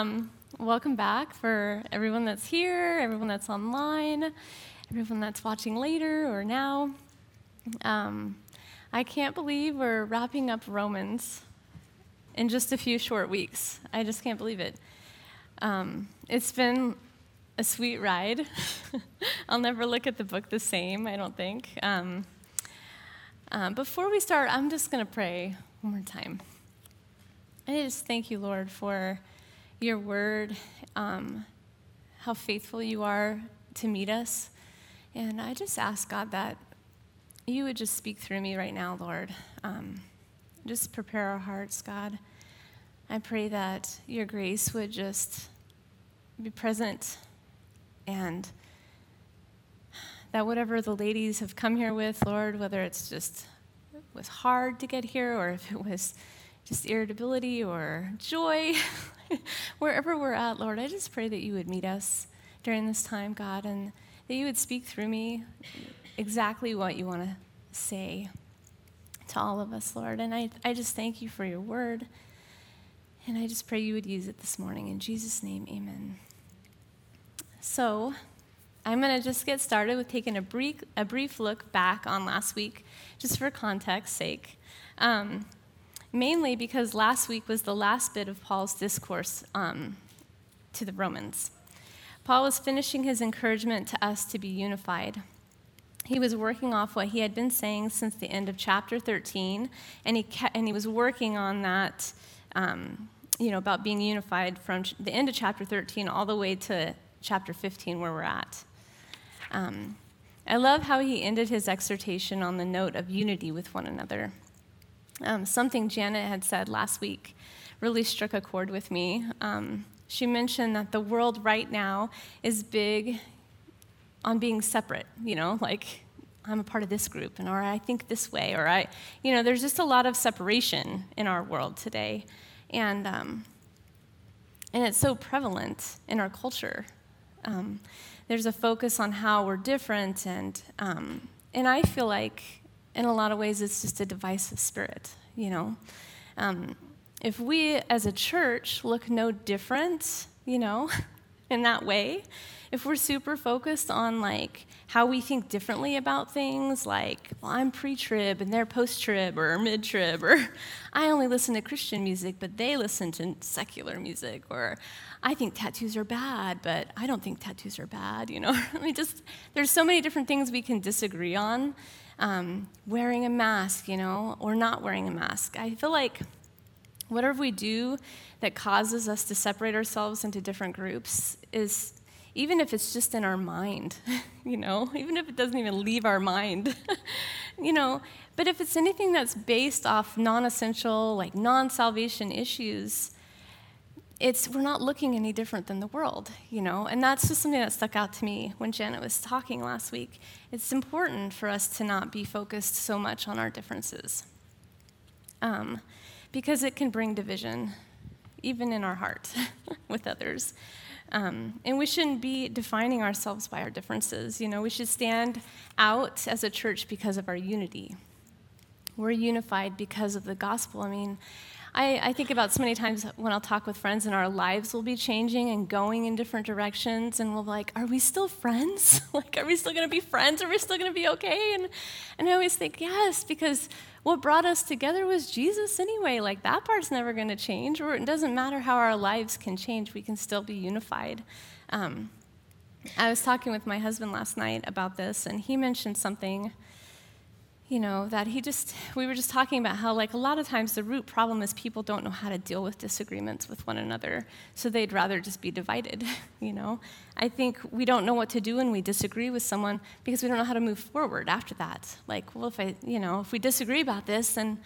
Um, welcome back for everyone that's here, everyone that's online, everyone that's watching later or now. Um, I can't believe we're wrapping up Romans in just a few short weeks. I just can't believe it. Um, it's been a sweet ride. I'll never look at the book the same, I don't think. Um, um, before we start, I'm just going to pray one more time. I just thank you, Lord, for your word, um, how faithful you are to meet us. And I just ask, God, that you would just speak through me right now, Lord. Um, just prepare our hearts, God. I pray that your grace would just be present and that whatever the ladies have come here with, Lord, whether it's just was hard to get here or if it was just irritability or joy, wherever we're at, Lord, I just pray that you would meet us during this time, God, and that you would speak through me exactly what you want to say to all of us, Lord. And I, I just thank you for your word. And I just pray you would use it this morning. In Jesus' name, amen. So, I'm going to just get started with taking a brief, a brief look back on last week, just for context sake. Um, mainly because last week was the last bit of Paul's discourse um, to the Romans. Paul was finishing his encouragement to us to be unified. He was working off what he had been saying since the end of chapter 13, and he, kept, and he was working on that, um, you know, about being unified from the end of chapter 13 all the way to chapter 15, where we're at. Um, I love how he ended his exhortation on the note of unity with one another. Um, something Janet had said last week really struck a chord with me. Um, she mentioned that the world right now is big on being separate, you know, like I'm a part of this group, and or I think this way, or I, you know, there's just a lot of separation in our world today, and um, and it's so prevalent in our culture. Um, there's a focus on how we're different, and um, and I feel like in a lot of ways, it's just a divisive spirit, you know. Um, if we as a church look no different, you know, in that way, if we're super focused on like how we think differently about things, like, well, I'm pre trib and they're post trib or mid trib, or I only listen to Christian music, but they listen to secular music, or I think tattoos are bad, but I don't think tattoos are bad, you know? I mean, just, there's so many different things we can disagree on um, wearing a mask, you know, or not wearing a mask. I feel like whatever we do that causes us to separate ourselves into different groups is even if it's just in our mind, you know, even if it doesn't even leave our mind, you know, but if it's anything that's based off non essential, like non salvation issues, it's we're not looking any different than the world, you know, and that's just something that stuck out to me when Janet was talking last week. It's important for us to not be focused so much on our differences, um, because it can bring division, even in our heart, with others. Um, and we shouldn't be defining ourselves by our differences. You know, we should stand out as a church because of our unity. We're unified because of the gospel. I mean, I, I, think about so many times when I'll talk with friends and our lives will be changing and going in different directions, and we'll be like, Are we still friends? like, are we still going to be friends? Are we still going to be okay? And, and I always think, Yes, because what brought us together was Jesus anyway. Like, that part's never going to change. Or it doesn't matter how our lives can change, we can still be unified. Um, I was talking with my husband last night about this, and he mentioned something you know, that he just, we were just talking about how, like, a lot of times the root problem is people don't know how to deal with disagreements with one another, so they'd rather just be divided, you know? I think we don't know what to do when we disagree with someone because we don't know how to move forward after that. Like, well, if I, you know, if we disagree about this, then,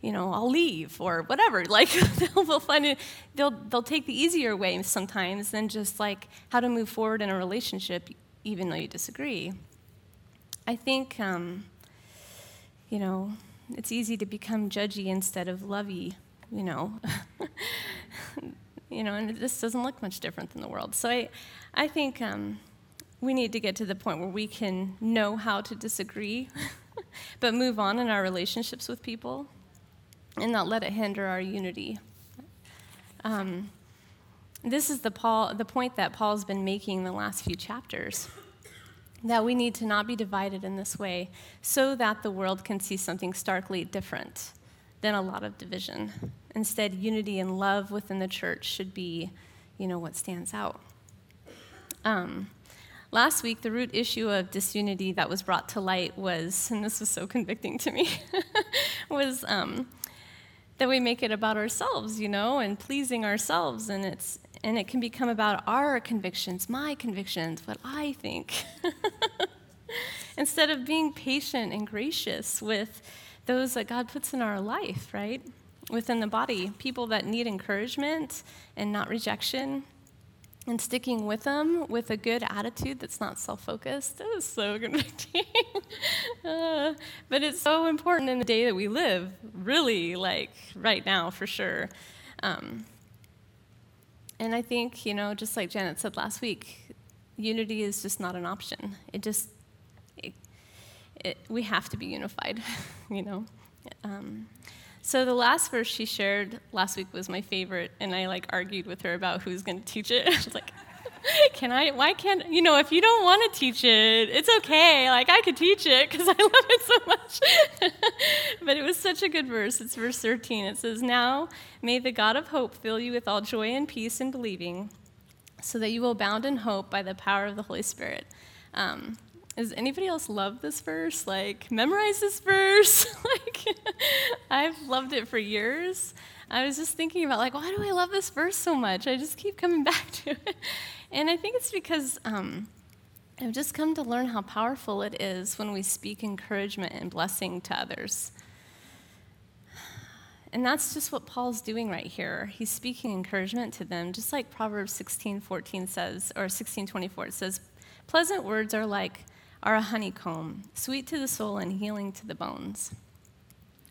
you know, I'll leave or whatever. Like, they'll, find it, they'll, they'll take the easier way sometimes than just, like, how to move forward in a relationship even though you disagree. I think, um, you know, it's easy to become judgy instead of lovey, you know. you know, and this doesn't look much different than the world. So I, I think um, we need to get to the point where we can know how to disagree, but move on in our relationships with people and not let it hinder our unity. Um, this is the, Paul, the point that Paul's been making the last few chapters that we need to not be divided in this way so that the world can see something starkly different than a lot of division. Instead, unity and love within the church should be, you know, what stands out. Um, last week, the root issue of disunity that was brought to light was, and this was so convicting to me, was um, that we make it about ourselves, you know, and pleasing ourselves, and it's and it can become about our convictions, my convictions, what I think. Instead of being patient and gracious with those that God puts in our life, right? Within the body, people that need encouragement and not rejection, and sticking with them with a good attitude that's not self focused. That is so convicting. uh, but it's so important in the day that we live, really, like right now for sure. Um, and I think, you know, just like Janet said last week, unity is just not an option. It just, it, it, we have to be unified, you know. Um, so the last verse she shared last week was my favorite, and I like argued with her about who's going to teach it. I was like, can I? Why can't you know? If you don't want to teach it, it's okay. Like I could teach it because I love it so much. but it was such a good verse. It's verse 13. It says, "Now may the God of hope fill you with all joy and peace in believing, so that you will abound in hope by the power of the Holy Spirit." Um, does anybody else love this verse? Like, memorize this verse? like, I've loved it for years. I was just thinking about, like, why do I love this verse so much? I just keep coming back to it. And I think it's because um, I've just come to learn how powerful it is when we speak encouragement and blessing to others. And that's just what Paul's doing right here. He's speaking encouragement to them, just like Proverbs 16, 14 says, or 16, 24, it says, Pleasant words are like are a honeycomb, sweet to the soul and healing to the bones.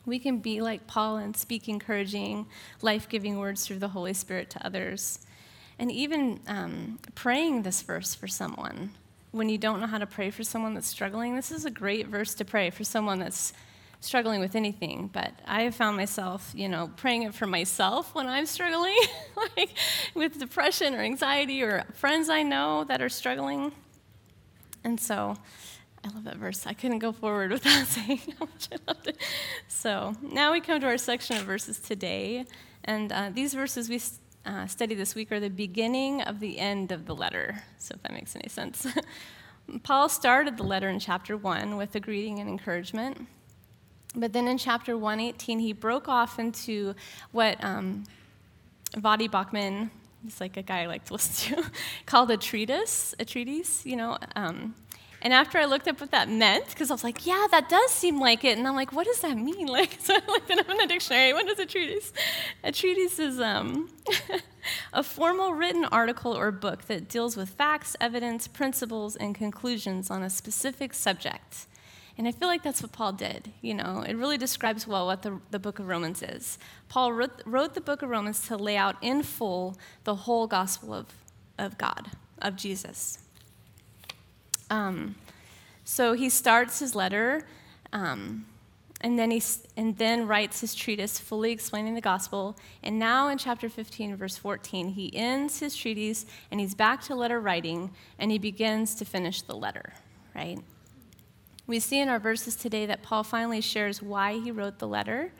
We can be like Paul and speak encouraging, life giving words through the Holy Spirit to others. And even um, praying this verse for someone when you don't know how to pray for someone that's struggling, this is a great verse to pray for someone that's struggling with anything. But I have found myself, you know, praying it for myself when I'm struggling, like with depression or anxiety or friends I know that are struggling. And so I love that verse. I couldn't go forward without saying how much I loved it. So now we come to our section of verses today. And uh, these verses we uh, study this week are the beginning of the end of the letter, so if that makes any sense. Paul started the letter in chapter 1 with a greeting and encouragement. But then in chapter 118, he broke off into what um, Voddie Baucham, he's like a guy I like to listen to, called a treatise, a treatise, you know. Um, and after I looked up what that meant, because I was like, yeah, that does seem like it. And I'm like, what does that mean? Like, so I looked it up in the dictionary. What is a treatise? A treatise is um, a formal written article or book that deals with facts, evidence, principles, and conclusions on a specific subject. And I feel like that's what Paul did. You know, it really describes well what the, the book of Romans is. Paul wrote, wrote the book of Romans to lay out in full the whole gospel of, of God, of Jesus. Um, so he starts his letter, um, and then he and then writes his treatise, fully explaining the gospel. And now in chapter 15, verse 14, he ends his treatise, and he's back to letter writing, and he begins to finish the letter. Right. We see in our verses today that Paul finally shares why he wrote the letter.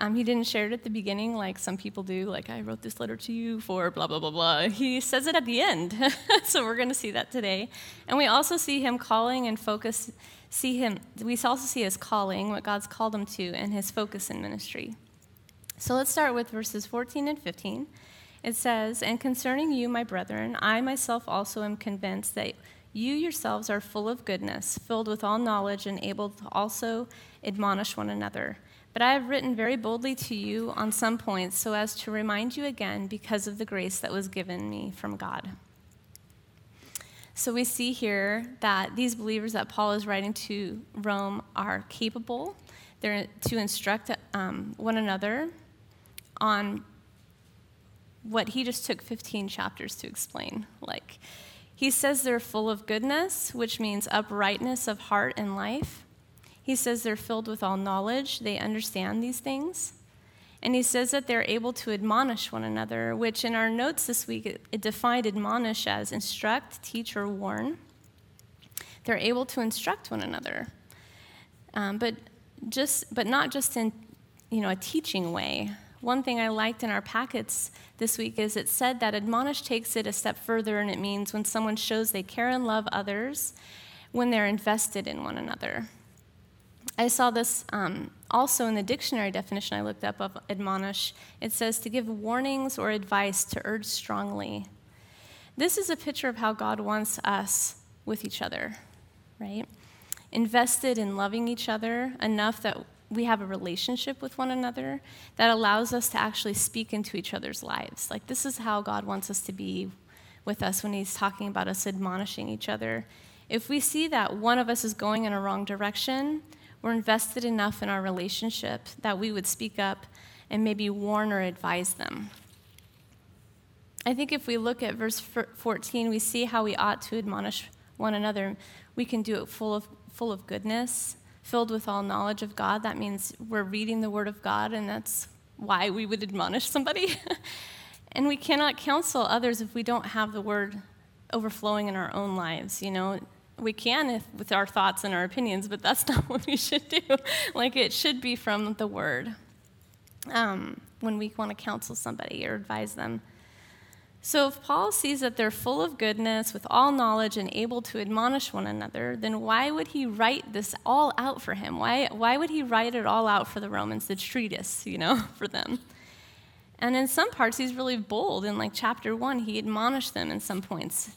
Um, he didn't share it at the beginning like some people do, like, I wrote this letter to you for blah, blah, blah, blah. He says it at the end. so we're going to see that today. And we also see him calling and focus, see him, we also see his calling, what God's called him to, and his focus in ministry. So let's start with verses 14 and 15. It says, And concerning you, my brethren, I myself also am convinced that you yourselves are full of goodness, filled with all knowledge, and able to also admonish one another. But I have written very boldly to you on some points so as to remind you again because of the grace that was given me from God. So we see here that these believers that Paul is writing to Rome are capable. They're to instruct um, one another on what he just took 15 chapters to explain. Like, he says they're full of goodness, which means uprightness of heart and life. He says they're filled with all knowledge, they understand these things. And he says that they're able to admonish one another, which in our notes this week, it, defined admonish as instruct, teach, or warn. They're able to instruct one another, um, but, just, but not just in you know, a teaching way. One thing I liked in our packets this week is it said that admonish takes it a step further, and it means when someone shows they care and love others when they're invested in one another. I saw this um, also in the dictionary definition I looked up of admonish. It says to give warnings or advice, to urge strongly. This is a picture of how God wants us with each other, right? Invested in loving each other enough that we have a relationship with one another that allows us to actually speak into each other's lives. Like, this is how God wants us to be with us when He's talking about us admonishing each other. If we see that one of us is going in a wrong direction, we're invested enough in our relationship that we would speak up and maybe warn or advise them. I think if we look at verse 14, we see how we ought to admonish one another. We can do it full of, full of goodness, filled with all knowledge of God. That means we're reading the Word of God, and that's why we would admonish somebody. and we cannot counsel others if we don't have the Word overflowing in our own lives. You know, we can if, with our thoughts and our opinions, but that's not what we should do. like it should be from the Word um, when we want to counsel somebody or advise them. So, if Paul sees that they're full of goodness, with all knowledge, and able to admonish one another, then why would he write this all out for him? Why, why would he write it all out for the Romans, the treatise, you know, for them? And in some parts, he's really bold. In like chapter one, he admonished them in some points.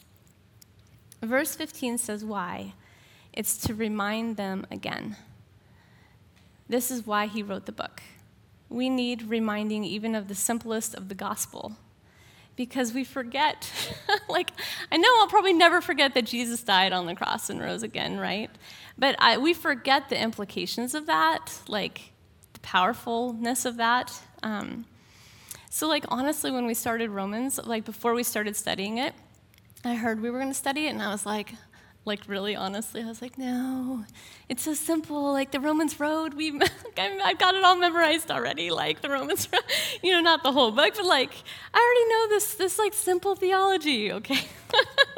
Verse 15 says, Why? It's to remind them again. This is why he wrote the book. We need reminding even of the simplest of the gospel because we forget. like, I know I'll probably never forget that Jesus died on the cross and rose again, right? But I, we forget the implications of that, like the powerfulness of that. Um, so, like, honestly, when we started Romans, like before we started studying it, I heard we were going to study it, and I was like, like really honestly, I was like, no, it's so simple. Like the Romans Road, we, I've got it all memorized already. Like the Romans Road, you know, not the whole book, but like I already know this, this like simple theology. Okay,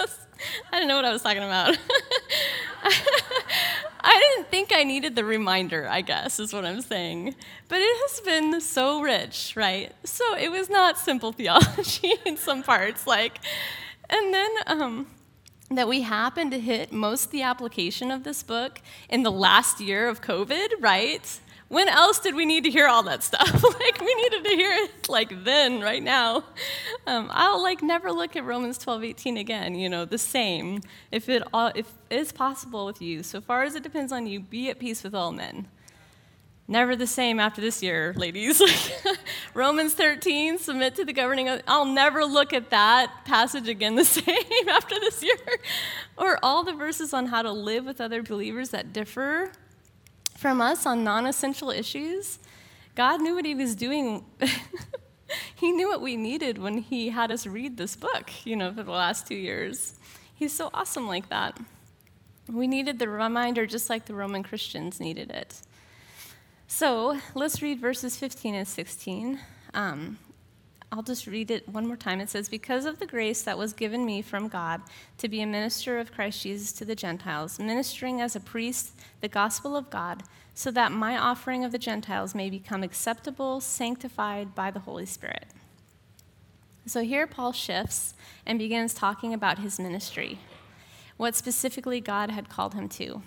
I didn't know what I was talking about. I didn't think I needed the reminder, I guess, is what I'm saying. But it has been so rich, right? So it was not simple theology in some parts. Like, and then um, that we happened to hit most the application of this book in the last year of COVID, right? When else did we need to hear all that stuff? like we needed to hear it like then, right now. Um, I'll like never look at Romans 12, 18 again. You know, the same. If it all, if it is possible with you, so far as it depends on you, be at peace with all men never the same after this year, ladies. Romans 13, submit to the governing. I'll never look at that passage again the same after this year. Or all the verses on how to live with other believers that differ from us on non essential issues. God knew what He was doing. he knew what we needed when He had us read this book, you know, for the last two years. He's so awesome like that. We needed the reminder just like the Roman Christians needed it. So let's read verses 15 and 16. Um, I'll just read it one more time. It says, Because of the grace that was given me from God to be a minister of Christ Jesus to the Gentiles, ministering as a priest the gospel of God, so that my offering of the Gentiles may become acceptable, sanctified by the Holy Spirit. So here Paul shifts and begins talking about his ministry, what specifically God had called him to.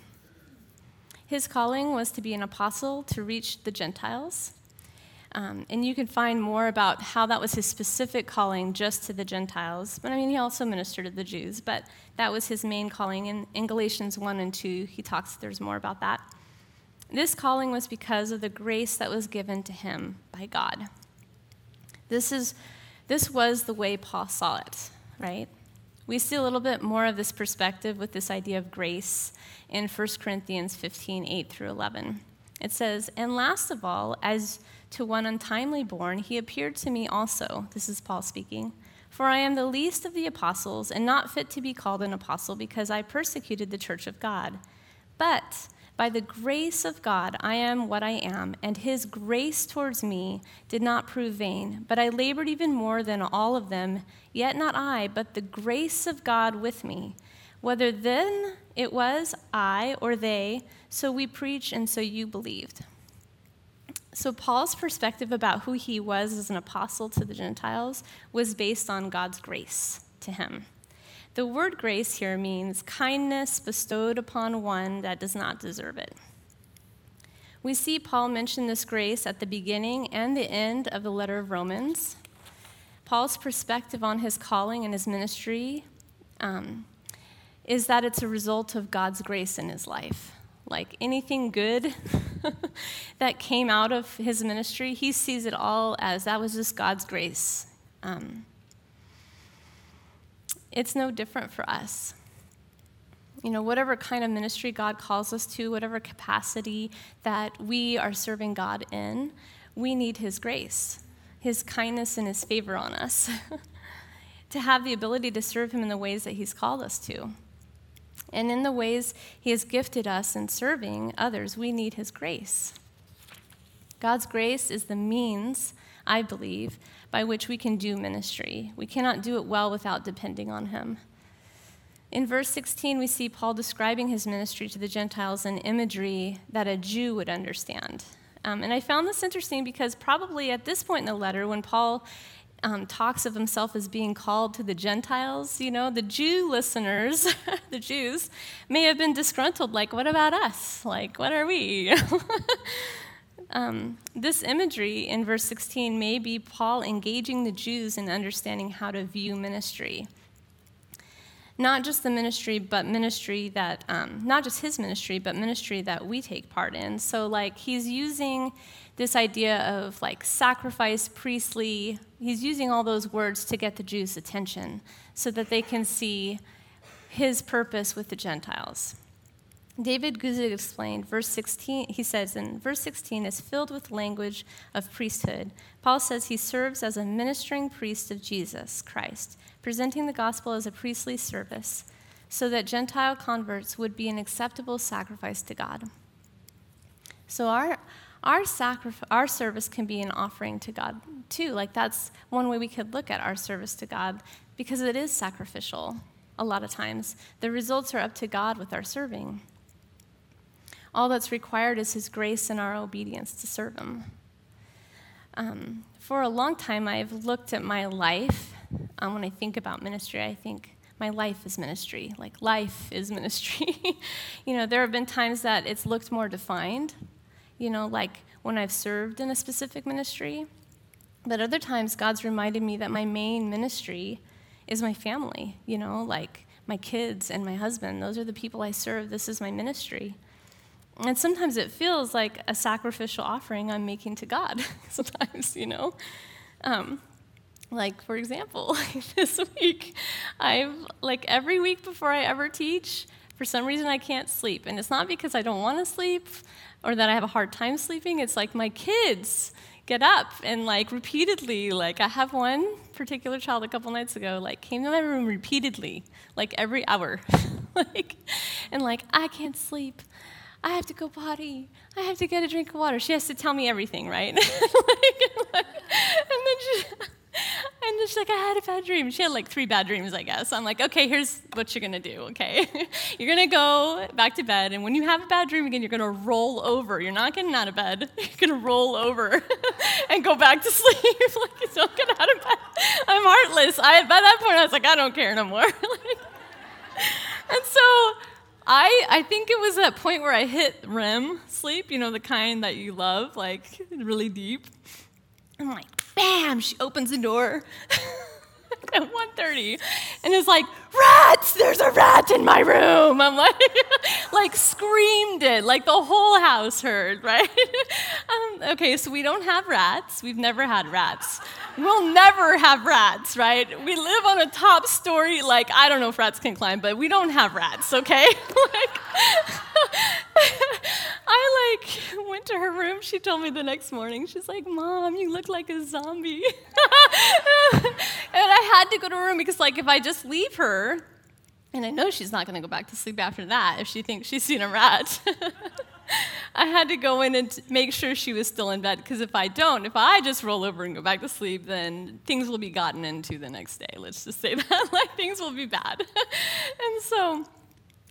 His calling was to be an apostle to reach the Gentiles. Um, and you can find more about how that was his specific calling just to the Gentiles. But I mean, he also ministered to the Jews, but that was his main calling. In, in Galatians 1 and 2, he talks, there's more about that. This calling was because of the grace that was given to him by God. This, is, this was the way Paul saw it, right? We see a little bit more of this perspective with this idea of grace in 1 Corinthians 15 8 through 11. It says, And last of all, as to one untimely born, he appeared to me also. This is Paul speaking. For I am the least of the apostles, and not fit to be called an apostle, because I persecuted the church of God. But By the grace of God, I am what I am, and his grace towards me did not prove vain. But I labored even more than all of them, yet not I, but the grace of God with me. Whether then it was I or they, so we preach and so you believed. So, Paul's perspective about who he was as an apostle to the Gentiles was based on God's grace to him. The word grace here means kindness bestowed upon one that does not deserve it. We see Paul mention this grace at the beginning and the end of the letter of Romans. Paul's perspective on his calling and his ministry um, is that it's a result of God's grace in his life. Like anything good that came out of his ministry, he sees it all as that was just God's grace. Um, it's no different for us. You know, whatever kind of ministry God calls us to, whatever capacity that we are serving God in, we need His grace, His kindness, and His favor on us to have the ability to serve Him in the ways that He's called us to. And in the ways He has gifted us in serving others, we need His grace. God's grace is the means, I believe, by which we can do ministry. We cannot do it well without depending on Him. In verse 16, we see Paul describing his ministry to the Gentiles in imagery that a Jew would understand. Um, and I found this interesting because probably at this point in the letter, when Paul um, talks of himself as being called to the Gentiles, you know, the Jew listeners, the Jews, may have been disgruntled, like, what about us? Like, what are we? Um, this imagery in verse 16 may be Paul engaging the Jews in understanding how to view ministry. Not just the ministry, but ministry that, um, not just his ministry, but ministry that we take part in. So, like, he's using this idea of like sacrifice, priestly, he's using all those words to get the Jews' attention so that they can see his purpose with the Gentiles. David Guzik explained, verse 16, he says in verse 16 is filled with language of priesthood. Paul says he serves as a ministering priest of Jesus Christ, presenting the gospel as a priestly service so that Gentile converts would be an acceptable sacrifice to God. So our our, our service can be an offering to God too. Like that's one way we could look at our service to God because it is sacrificial a lot of times. The results are up to God with our serving. All that's required is His grace and our obedience to serve Him. Um, for a long time, I've looked at my life. Um, when I think about ministry, I think my life is ministry. Like, life is ministry. you know, there have been times that it's looked more defined, you know, like when I've served in a specific ministry. But other times, God's reminded me that my main ministry is my family, you know, like my kids and my husband. Those are the people I serve. This is my ministry. And sometimes it feels like a sacrificial offering I'm making to God. sometimes, you know. Um, like, for example, this week, I've, like, every week before I ever teach, for some reason I can't sleep. And it's not because I don't want to sleep or that I have a hard time sleeping. It's like my kids get up and, like, repeatedly, like, I have one particular child a couple nights ago, like, came to my room repeatedly, like, every hour. like, and, like, I can't sleep. I have to go potty. I have to get a drink of water. She has to tell me everything, right? like, and then she, and then she's like, I had a bad dream. She had like three bad dreams, I guess. I'm like, okay, here's what you're gonna do, okay? you're gonna go back to bed, and when you have a bad dream again, you're gonna roll over. You're not getting out of bed. You're gonna roll over and go back to sleep. like, don't get out of bed. I'm heartless. I, by that point, I was like, I don't care no more. like, and so I, I think it was that point where I hit REM sleep, you know, the kind that you love, like really deep. I'm like, bam, she opens the door at 1.30 and is like, rats, there's a rat in my room. I'm like, like screamed it, like the whole house heard, right? um, okay, so we don't have rats. We've never had rats. We'll never have rats, right? We live on a top story, like, I don't know if rats can climb, but we don't have rats, okay? like, I like went to her room. She told me the next morning. She's like, "Mom, you look like a zombie." and I had to go to her room because like if I just leave her And I know she's not going to go back to sleep after that if she thinks she's seen a rat. I had to go in and make sure she was still in bed because if I don't, if I just roll over and go back to sleep, then things will be gotten into the next day. Let's just say that. like things will be bad. and so,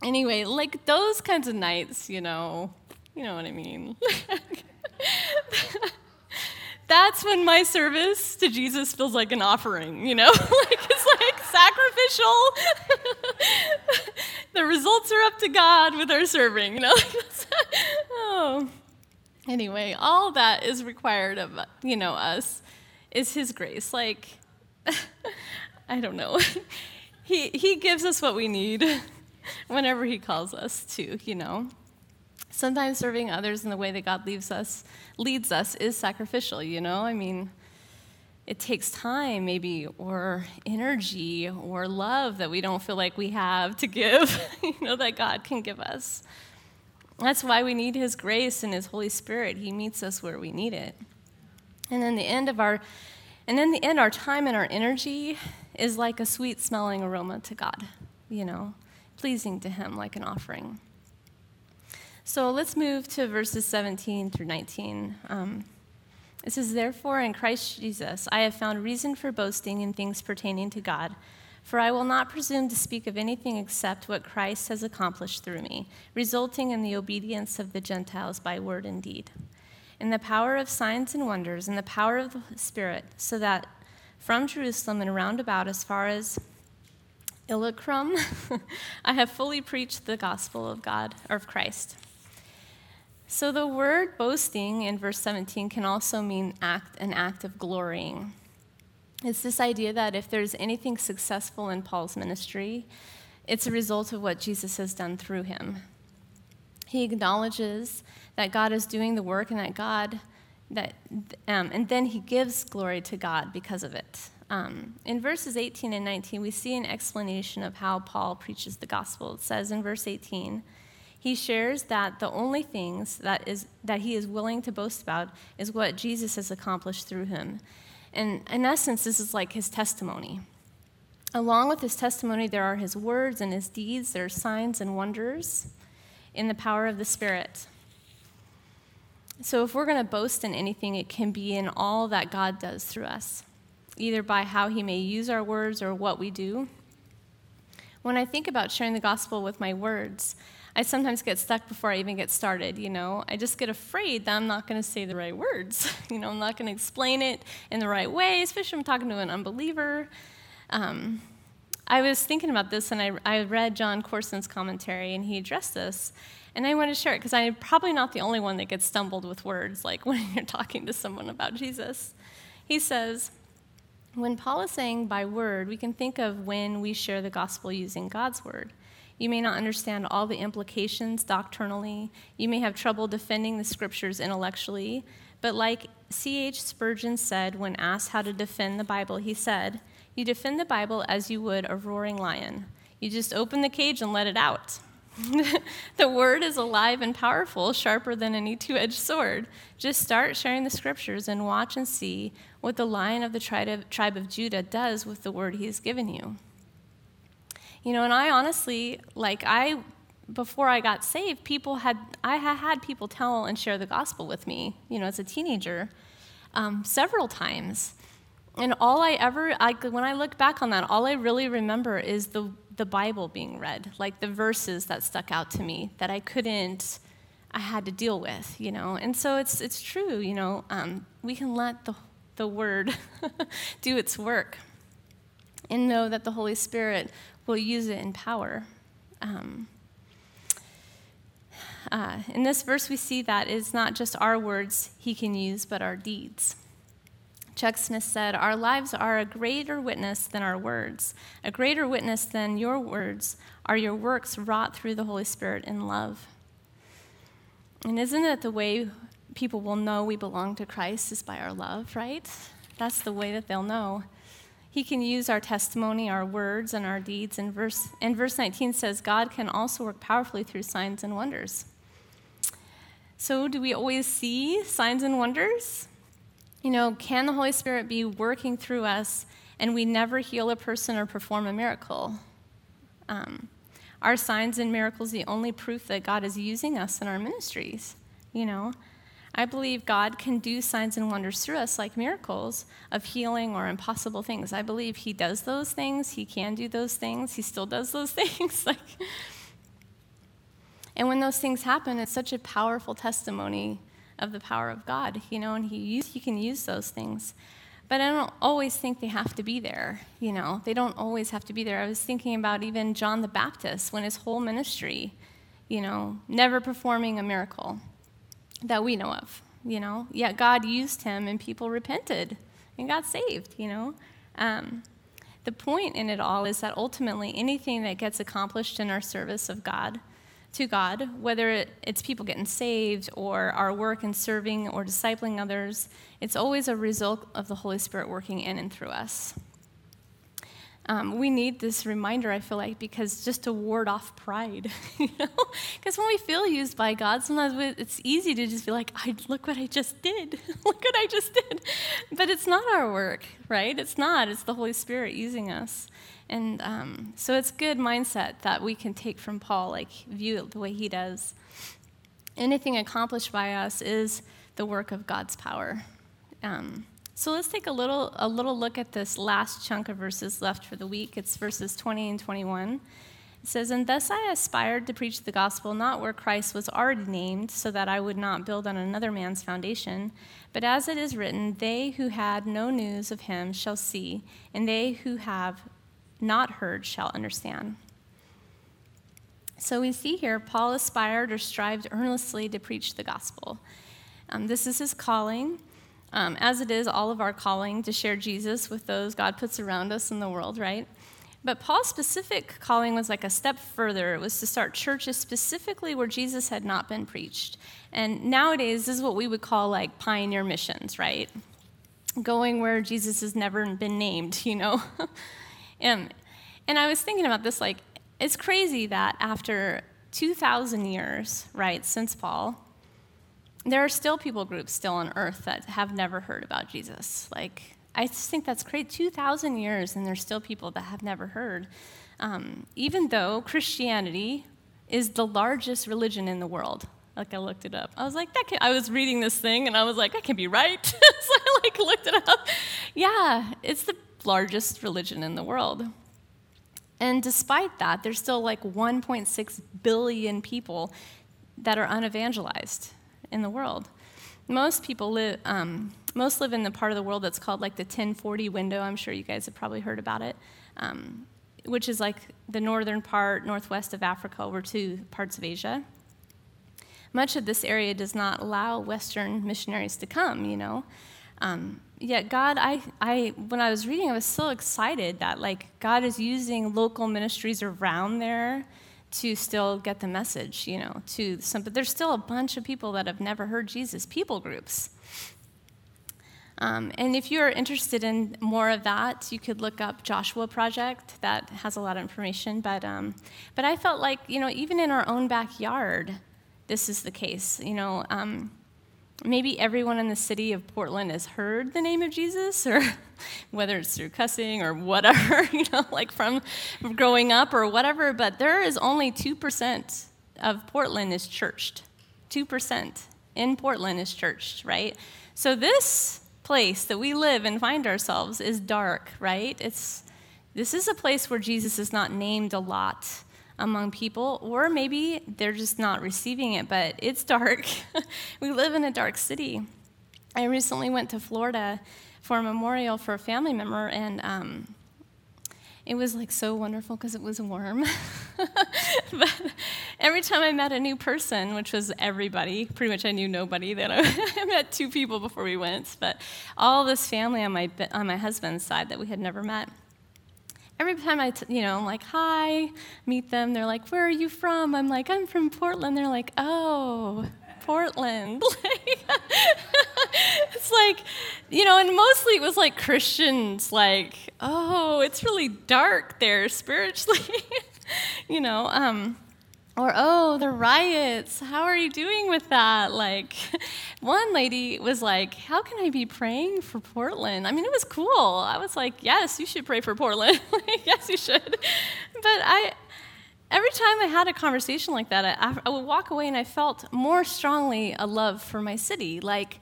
anyway, like those kinds of nights, you know, you know what I mean. That's when my service to Jesus feels like an offering, you know? like it's like sacrificial. the results are up to God with our serving, you know? oh. Anyway, all that is required of, you know, us is his grace. Like I don't know. he he gives us what we need whenever he calls us to, you know. Sometimes serving others in the way that God leads us, leads us is sacrificial, you know? I mean, it takes time, maybe, or energy, or love that we don't feel like we have to give, you know, that God can give us. That's why we need His grace and His Holy Spirit. He meets us where we need it. And in the end of our, and in the end, our time and our energy is like a sweet smelling aroma to God, you know, pleasing to Him like an offering. So let's move to verses 17 through 19. Um, it says, Therefore, in Christ Jesus, I have found reason for boasting in things pertaining to God. For I will not presume to speak of anything except what Christ has accomplished through me, resulting in the obedience of the Gentiles by word and deed, in the power of signs and wonders, in the power of the Spirit, so that from Jerusalem and round about as far as Illyricum, I have fully preached the gospel of God, or of Christ. So the word boasting in verse 17 can also mean act, an act of glorying. It's this idea that if there's anything successful in Paul's ministry, it's a result of what Jesus has done through him. He acknowledges that God is doing the work and that God, that, um, and then he gives glory to God because of it. Um, in verses 18 and 19, we see an explanation of how Paul preaches the gospel. It says in verse 18, he shares that the only things that, is, that he is willing to boast about is what Jesus has accomplished through him. And in essence, this is like his testimony. Along with his testimony, there are his words and his deeds, there are signs and wonders in the power of the Spirit. So, if we're going to boast in anything, it can be in all that God does through us, either by how he may use our words or what we do. When I think about sharing the gospel with my words, I sometimes get stuck before I even get started, you know. I just get afraid that I'm not going to say the right words. you know, I'm not going to explain it in the right way, especially when I'm talking to an unbeliever. Um, I was thinking about this and I, I read Jon Courson's commentary and he addressed this. And I want to share it because I'm probably not the only one that gets stumbled with words like when you're talking to someone about Jesus. He says, when Paul is saying by word, we can think of when we share the gospel using God's word. You may not understand all the implications doctrinally. You may have trouble defending the scriptures intellectually. But like C.H. Spurgeon said when asked how to defend the Bible, he said, You defend the Bible as you would a roaring lion. You just open the cage and let it out. the word is alive and powerful, sharper than any two edged sword. Just start sharing the scriptures and watch and see what the lion of the tribe of Judah does with the word he has given you. You know, and I honestly, like, I, before I got saved, people had, I had people tell and share the gospel with me, you know, as a teenager, um, several times. And all I ever, I, when I look back on that, all I really remember is the, the Bible being read, like the verses that stuck out to me that I couldn't, I had to deal with, you know. And so it's, it's true, you know, um, we can let the, the Word do its work and know that the Holy Spirit will use it in power. Um, uh, in this verse, we see that it's not just our words he can use, but our deeds. Chuck Smith said, Our lives are a greater witness than our words. A greater witness than your words are your works wrought through the Holy Spirit in love. And isn't it the way people will know we belong to Christ is by our love, right? That's the way that they'll know. He can use our testimony, our words, and our deeds. And verse, and verse 19 says, God can also work powerfully through signs and wonders. So, do we always see signs and wonders? You know, can the Holy Spirit be working through us and we never heal a person or perform a miracle? Um, Are signs and miracles the only proof that God is using us in our ministries? You know, I believe God can do signs and wonders through us, like miracles of healing or impossible things. I believe He does those things. He can do those things. He still does those things. like, and when those things happen, it's such a powerful testimony of the power of God, you know, and He use, He can use those things. But I don't always think they have to be there, you know. They don't always have to be there. I was thinking about even John the Baptist when his whole ministry, you know, never performing a miracle that we know of, you know. Yet God used him and people repented and got saved, you know. Um, the point in it all is that ultimately anything that gets accomplished in our service of God to God, whether it's people getting saved or our work in serving or discipling others, it's always a result of the Holy Spirit working in and through us. Um, we need this reminder, I feel like, because just to ward off pride, you know? Because when we feel used by God, sometimes it's easy to just be like, I, look what I just did. look what I just did. But it's not our work, right? It's not. It's the Holy Spirit using us. And um, so it's good mindset that we can take from Paul, like view it the way he does. Anything accomplished by us is the work of God's power. Um, so let's take a little, a little look at this last chunk of verses left for the week. It's verses 20 and 21. It says, And thus I aspired to preach the gospel not where Christ was already named, so that I would not build on another man's foundation. But as it is written, they who had no news of him shall see, and they who have not heard shall understand. So we see here Paul aspired or strived earnestly to preach the gospel. Um, this is his calling, um, as it is all of our calling to share Jesus with those God puts around us in the world, right? But Paul's specific calling was like a step further. It was to start churches specifically where Jesus had not been preached. And nowadays, this is what we would call like pioneer missions, right? Going where Jesus has never been named, you know? Um, and I was thinking about this like, it's crazy that after 2,000 years, right, since Paul, there are still people groups still on earth that have never heard about Jesus. Like, I just think that's great. 2,000 years, and there's still people that have never heard. Um, even though Christianity is the largest religion in the world. Like I looked it up. I was like, that can I was reading this thing and I was like, that can be right. so I like looked it up. Yeah, it's the largest religion in the world. And despite that, there's still like 1.6 billion people that are unevangelized in the world. Most people live, um, most live in the part of the world that's called like the 1040 window. I'm sure you guys have probably heard about it, um, which is like the northern part, northwest of Africa, over to parts of Asia. Much of this area does not allow Western missionaries to come, you know. Um, yet God, I, I, when I was reading, I was so excited that like God is using local ministries around there to still get the message, you know, to some. But there's still a bunch of people that have never heard Jesus. People groups. Um, and if you're interested in more of that, you could look up Joshua Project. That has a lot of information. But um, but I felt like you know even in our own backyard, this is the case. You know. Um, maybe everyone in the city of Portland has heard the name of Jesus, or whether it's through cussing or whatever, you know, like from growing up or whatever, but there is only 2% of Portland is churched. 2% in Portland is churched, right? So this place that we live and find ourselves is dark, right? It's this is a place where Jesus is not named a lot among people, or maybe they're just not receiving it, but it's dark. we live in a dark city. I recently went to Florida for a memorial for a family member, and um, it was like so wonderful because it was warm. but every time I met a new person, which was everybody, pretty much I knew nobody. That I, I met two people before we went, but all this family on my on my husband's side that we had never met every time I, t- you know, I'm like, hi, meet them. They're like, where are you from? I'm like, I'm from Portland. They're like, oh, Portland. it's like, you know, and mostly it was like Christians, like, oh, it's really dark there spiritually, you know. Um, or, oh, the riots, how are you doing with that? Like, one lady was like, How can I be praying for Portland? I mean, it was cool. I was like, Yes, you should pray for Portland. yes, you should. But I, every time I had a conversation like that, I, I, would walk away and I felt more strongly a love for my city. Like,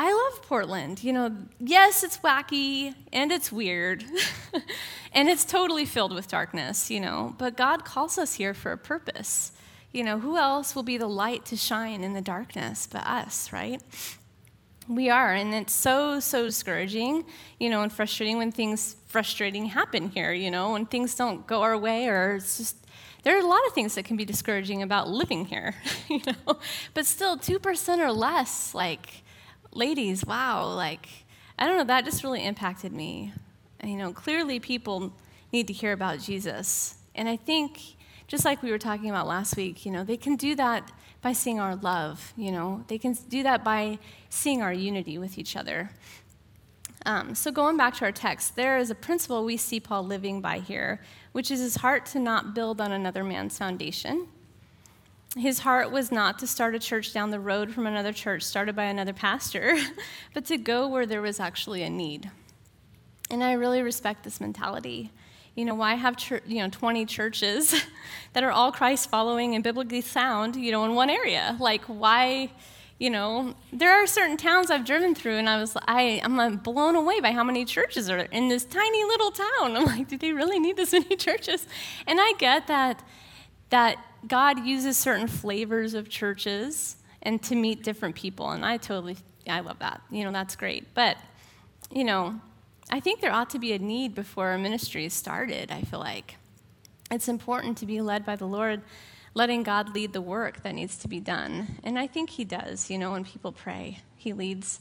I love Portland. You know, yes, it's wacky and it's weird and it's totally filled with darkness, you know, but God calls us here for a purpose. You know, who else will be the light to shine in the darkness but us, right? We are, and it's so, so discouraging, you know, and frustrating when things frustrating happen here, you know, when things don't go our way or it's just there are a lot of things that can be discouraging about living here, you know. But still, 2% or less, like, ladies, wow, like, I don't know, that just really impacted me. And, you know, clearly people need to hear about Jesus. And I think, just like we were talking about last week, you know, they can do that by seeing our love, you know, they can do that by seeing our unity with each other. Um, so, going back to our text, there is a principle we see Paul living by here, which is his heart to not build on another man's foundation. His heart was not to start a church down the road from another church started by another pastor, but to go where there was actually a need. And I really respect this mentality. You know, why have you know 20 churches that are all Christ following and biblically sound, you know, in one area? Like why you know, there are certain towns I've driven through, and I was, I, I'm blown away by how many churches are in this tiny little town. I'm like, do they really need this many churches? And I get that, that God uses certain flavors of churches and to meet different people, and I totally, I love that. You know, that's great. But, you know, I think there ought to be a need before a ministry is started. I feel like it's important to be led by the Lord letting God lead the work that needs to be done. And I think He does, you know, when people pray, He leads.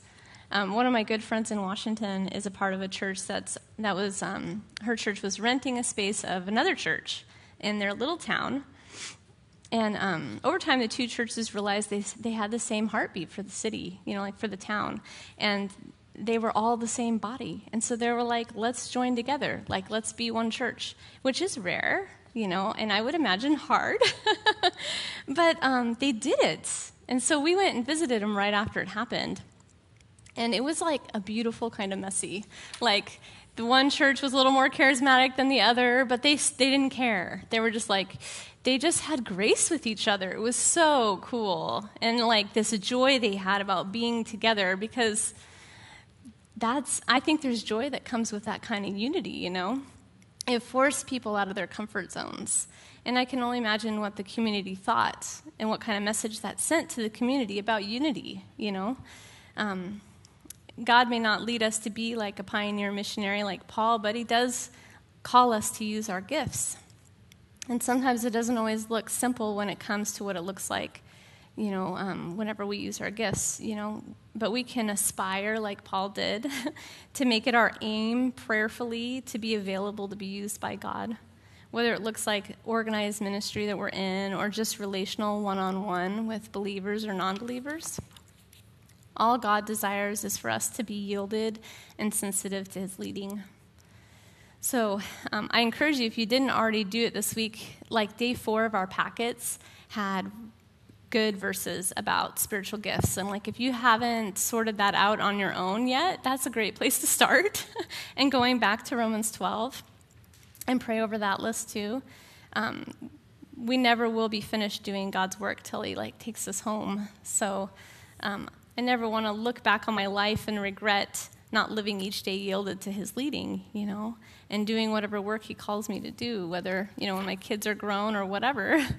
Um, one of my good friends in Washington is a part of a church that's, that was, um, her church was renting a space of another church in their little town. And um, over time, the two churches realized they, they had the same heartbeat for the city, you know, like for the town. And they were all the same body. And so they were like, let's join together. Like, let's be one church, which is rare, you know, and I would imagine hard. but um, they did it. And so we went and visited them right after it happened. And it was like a beautiful kind of messy. Like, the one church was a little more charismatic than the other, but they, they didn't care. They were just like, they just had grace with each other. It was so cool. And like this joy they had about being together because that's, I think there's joy that comes with that kind of unity, you know? it forced people out of their comfort zones. And I can only imagine what the community thought and what kind of message that sent to the community about unity, you know? Um, God may not lead us to be like a pioneer missionary like Paul, but he does call us to use our gifts. And sometimes it doesn't always look simple when it comes to what it looks like you know, um, whenever we use our gifts, you know, but we can aspire, like Paul did, to make it our aim prayerfully to be available to be used by God. Whether it looks like organized ministry that we're in or just relational one on one with believers or non believers. All God desires is for us to be yielded and sensitive to his leading. So um, I encourage you, if you didn't already do it this week, like day four of our packets had good verses about spiritual gifts. And like if you haven't sorted that out on your own yet, that's a great place to start. and going back to Romans 12 and pray over that list too. Um, we never will be finished doing God's work till He like takes us home. So um, I never want to look back on my life and regret not living each day yielded to His leading, you know, and doing whatever work He calls me to do, whether you know when my kids are grown or whatever.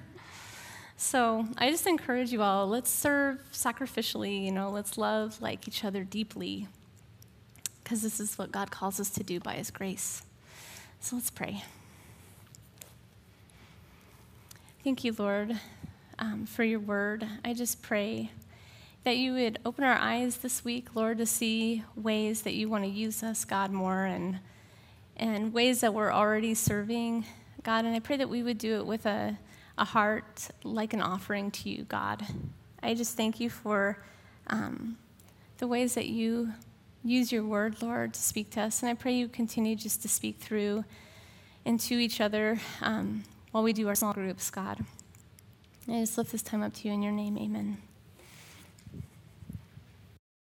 So I just encourage you all let's serve sacrificially, you know, let's love like each other deeply, because this is what God calls us to do by His grace. So let's pray. Thank you, Lord, um, for your word. I just pray that you would open our eyes this week, Lord, to see ways that you want to use us, God, more and and ways that we're already serving, God. And I pray that we would do it with a a heart like an offering to you, God. I just thank you for um, the ways that you use your word, Lord, to speak to us. And I pray you continue just to speak through and to each other um, while we do our small groups, God. I just lift this time up to you in your name. Amen.